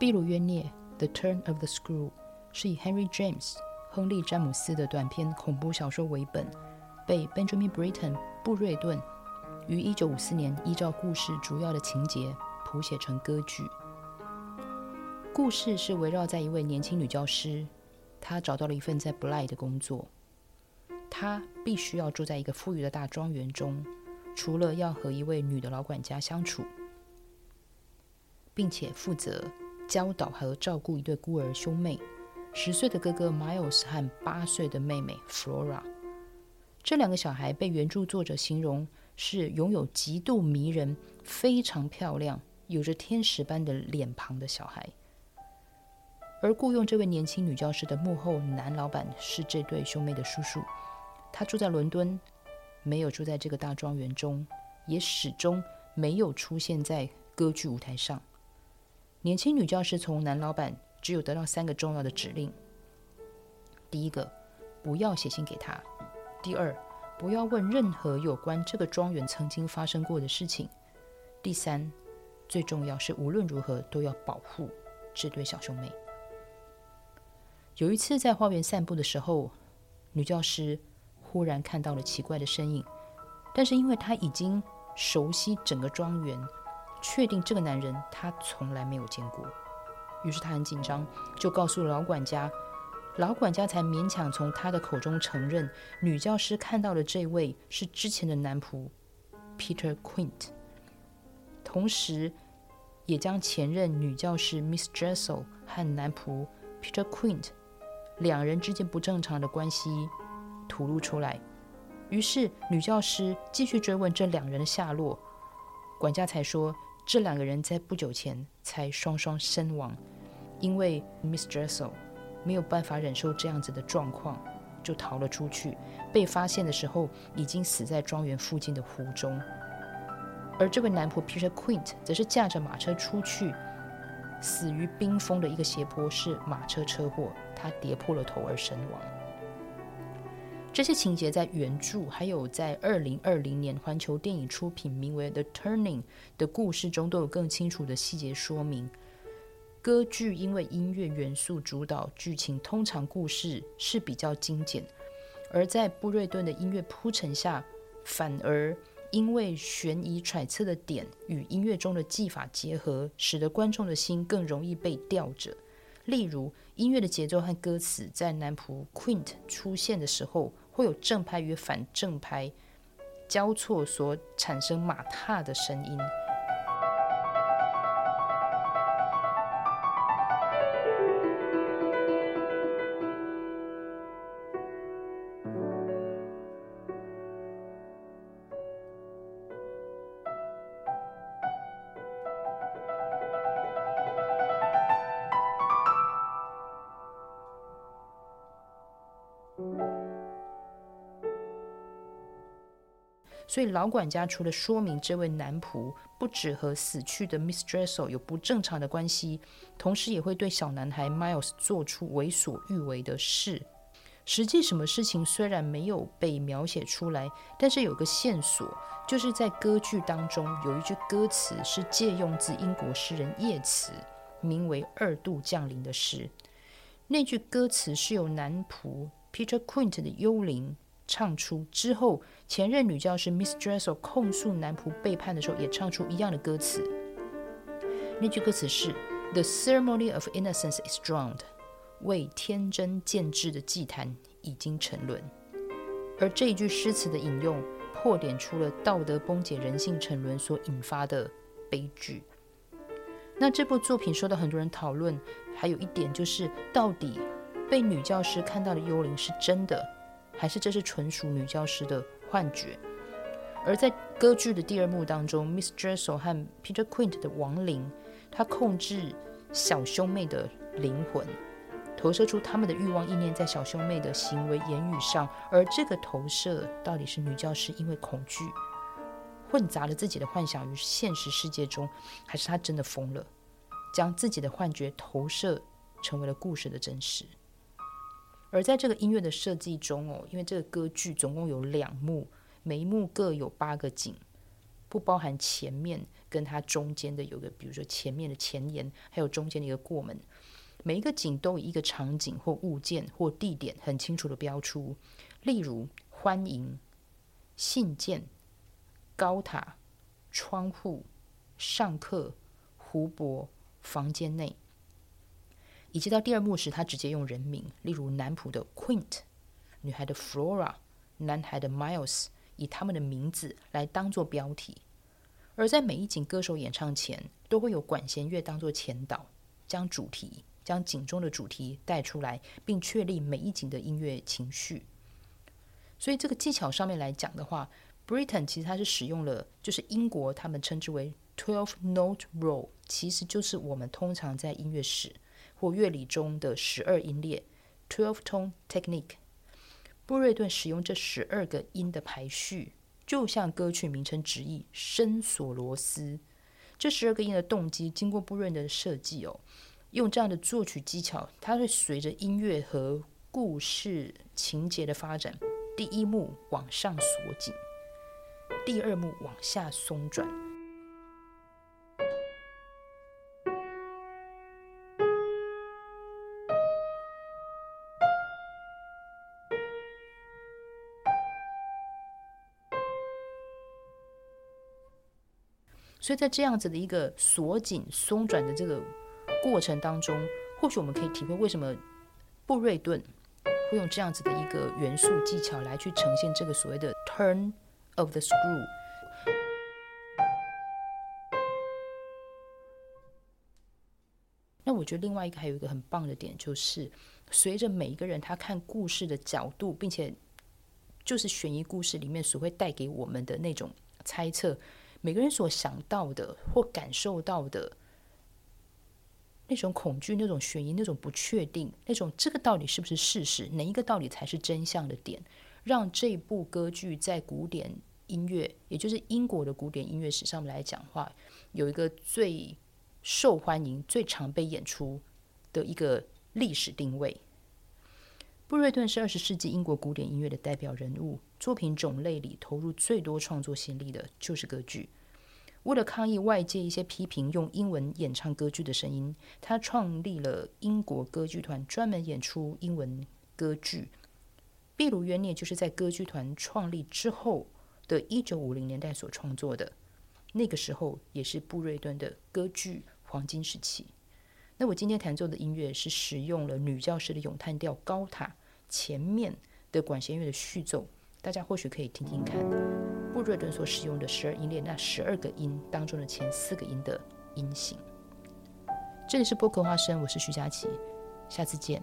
秘鲁冤孽》《The Turn of the Screw》是以 Henry James 亨利·詹姆斯的短篇恐怖小说为本，被 Benjamin Britten 布瑞顿于1954年依照故事主要的情节谱写成歌剧。故事是围绕在一位年轻女教师，她找到了一份在 Bly 的工作，她必须要住在一个富裕的大庄园中，除了要和一位女的老管家相处，并且负责教导和照顾一对孤儿兄妹，十岁的哥哥 Miles 和八岁的妹妹 Flora。这两个小孩被原著作者形容是拥有极度迷人、非常漂亮、有着天使般的脸庞的小孩。而雇佣这位年轻女教师的幕后男老板是这对兄妹的叔叔，他住在伦敦，没有住在这个大庄园中，也始终没有出现在歌剧舞台上。年轻女教师从男老板只有得到三个重要的指令：第一个，不要写信给他；第二，不要问任何有关这个庄园曾经发生过的事情；第三，最重要是无论如何都要保护这对小兄妹。有一次在花园散步的时候，女教师忽然看到了奇怪的身影，但是因为她已经熟悉整个庄园，确定这个男人他从来没有见过，于是她很紧张，就告诉老管家。老管家才勉强从她的口中承认，女教师看到的这位是之前的男仆 Peter Quint，同时也将前任女教师 Miss Dressel 和男仆 Peter Quint。两人之间不正常的关系吐露出来，于是女教师继续追问这两人的下落。管家才说，这两个人在不久前才双双身亡，因为 Miss Dressel 没有办法忍受这样子的状况，就逃了出去。被发现的时候，已经死在庄园附近的湖中。而这位男仆 Peter Quint 则是驾着马车出去。死于冰封的一个斜坡是马车车祸，他跌破了头而身亡。这些情节在原著还有在二零二零年环球电影出品名为《The Turning》的故事中都有更清楚的细节说明。歌剧因为音乐元素主导剧情，通常故事是比较精简，而在布瑞顿的音乐铺陈下，反而。因为悬疑揣测的点与音乐中的技法结合，使得观众的心更容易被吊着。例如，音乐的节奏和歌词在男仆 Quint 出现的时候，会有正拍与反正拍交错所产生马踏的声音。所以老管家除了说明这位男仆不止和死去的 Miss Dressel 有不正常的关系，同时也会对小男孩 Miles 做出为所欲为的事。实际什么事情虽然没有被描写出来，但是有个线索，就是在歌剧当中有一句歌词是借用自英国诗人叶慈名为《二度降临》的诗。那句歌词是由男仆 Peter Quint 的幽灵。唱出之后，前任女教师 Miss Dressel 控诉男仆背叛的时候，也唱出一样的歌词。那句歌词是：“The ceremony of innocence is drowned，为天真建制的祭坛已经沉沦。”而这一句诗词的引用，破点出了道德崩解、人性沉沦所引发的悲剧。那这部作品受到很多人讨论，还有一点就是，到底被女教师看到的幽灵是真的？还是这是纯属女教师的幻觉？而在歌剧的第二幕当中，Miss Dressel 和 Peter Quint 的亡灵，他控制小兄妹的灵魂，投射出他们的欲望意念在小兄妹的行为言语上。而这个投射到底是女教师因为恐惧混杂了自己的幻想于现实世界中，还是她真的疯了，将自己的幻觉投射成为了故事的真实？而在这个音乐的设计中哦，因为这个歌剧总共有两幕，每一幕各有八个景，不包含前面跟它中间的有个，比如说前面的前沿，还有中间的一个过门。每一个景都以一个场景或物件或地点很清楚的标出，例如欢迎、信件、高塔、窗户、上课、湖泊、房间内。以及到第二幕时，他直接用人名，例如男仆的 Quint、女孩的 Flora、男孩的 Miles，以他们的名字来当做标题。而在每一景歌手演唱前，都会有管弦乐当做前导，将主题。将景中的主题带出来，并确立每一景的音乐情绪。所以这个技巧上面来讲的话，Britain 其实它是使用了，就是英国他们称之为 twelve note roll，其实就是我们通常在音乐史或乐理中的十二音列 twelve tone technique。布瑞顿使用这十二个音的排序，就像歌曲名称直译“伸索罗斯”。这十二个音的动机，经过布瑞顿的设计哦。用这样的作曲技巧，它会随着音乐和故事情节的发展，第一幕往上锁紧，第二幕往下松转。所以在这样子的一个锁紧、松转的这个。过程当中，或许我们可以体会为什么布瑞顿会用这样子的一个元素技巧来去呈现这个所谓的 turn of the screw。那我觉得另外一个还有一个很棒的点，就是随着每一个人他看故事的角度，并且就是悬疑故事里面所会带给我们的那种猜测，每个人所想到的或感受到的。那种恐惧、那种悬疑、那种不确定、那种这个到底是不是事实，哪一个到底才是真相的点，让这部歌剧在古典音乐，也就是英国的古典音乐史上面来讲话，有一个最受欢迎、最常被演出的一个历史定位。布瑞顿是二十世纪英国古典音乐的代表人物，作品种类里投入最多创作心力的就是歌剧。为了抗议外界一些批评用英文演唱歌剧的声音，他创立了英国歌剧团，专门演出英文歌剧。秘鲁元年就是在歌剧团创立之后的一九五零年代所创作的，那个时候也是布瑞顿的歌剧黄金时期。那我今天弹奏的音乐是使用了女教师的咏叹调高塔前面的管弦乐的序奏。大家或许可以听听看，布瑞顿所使用的十二音列那十二个音当中的前四个音的音型。这里是播客花生，我是徐佳琪，下次见。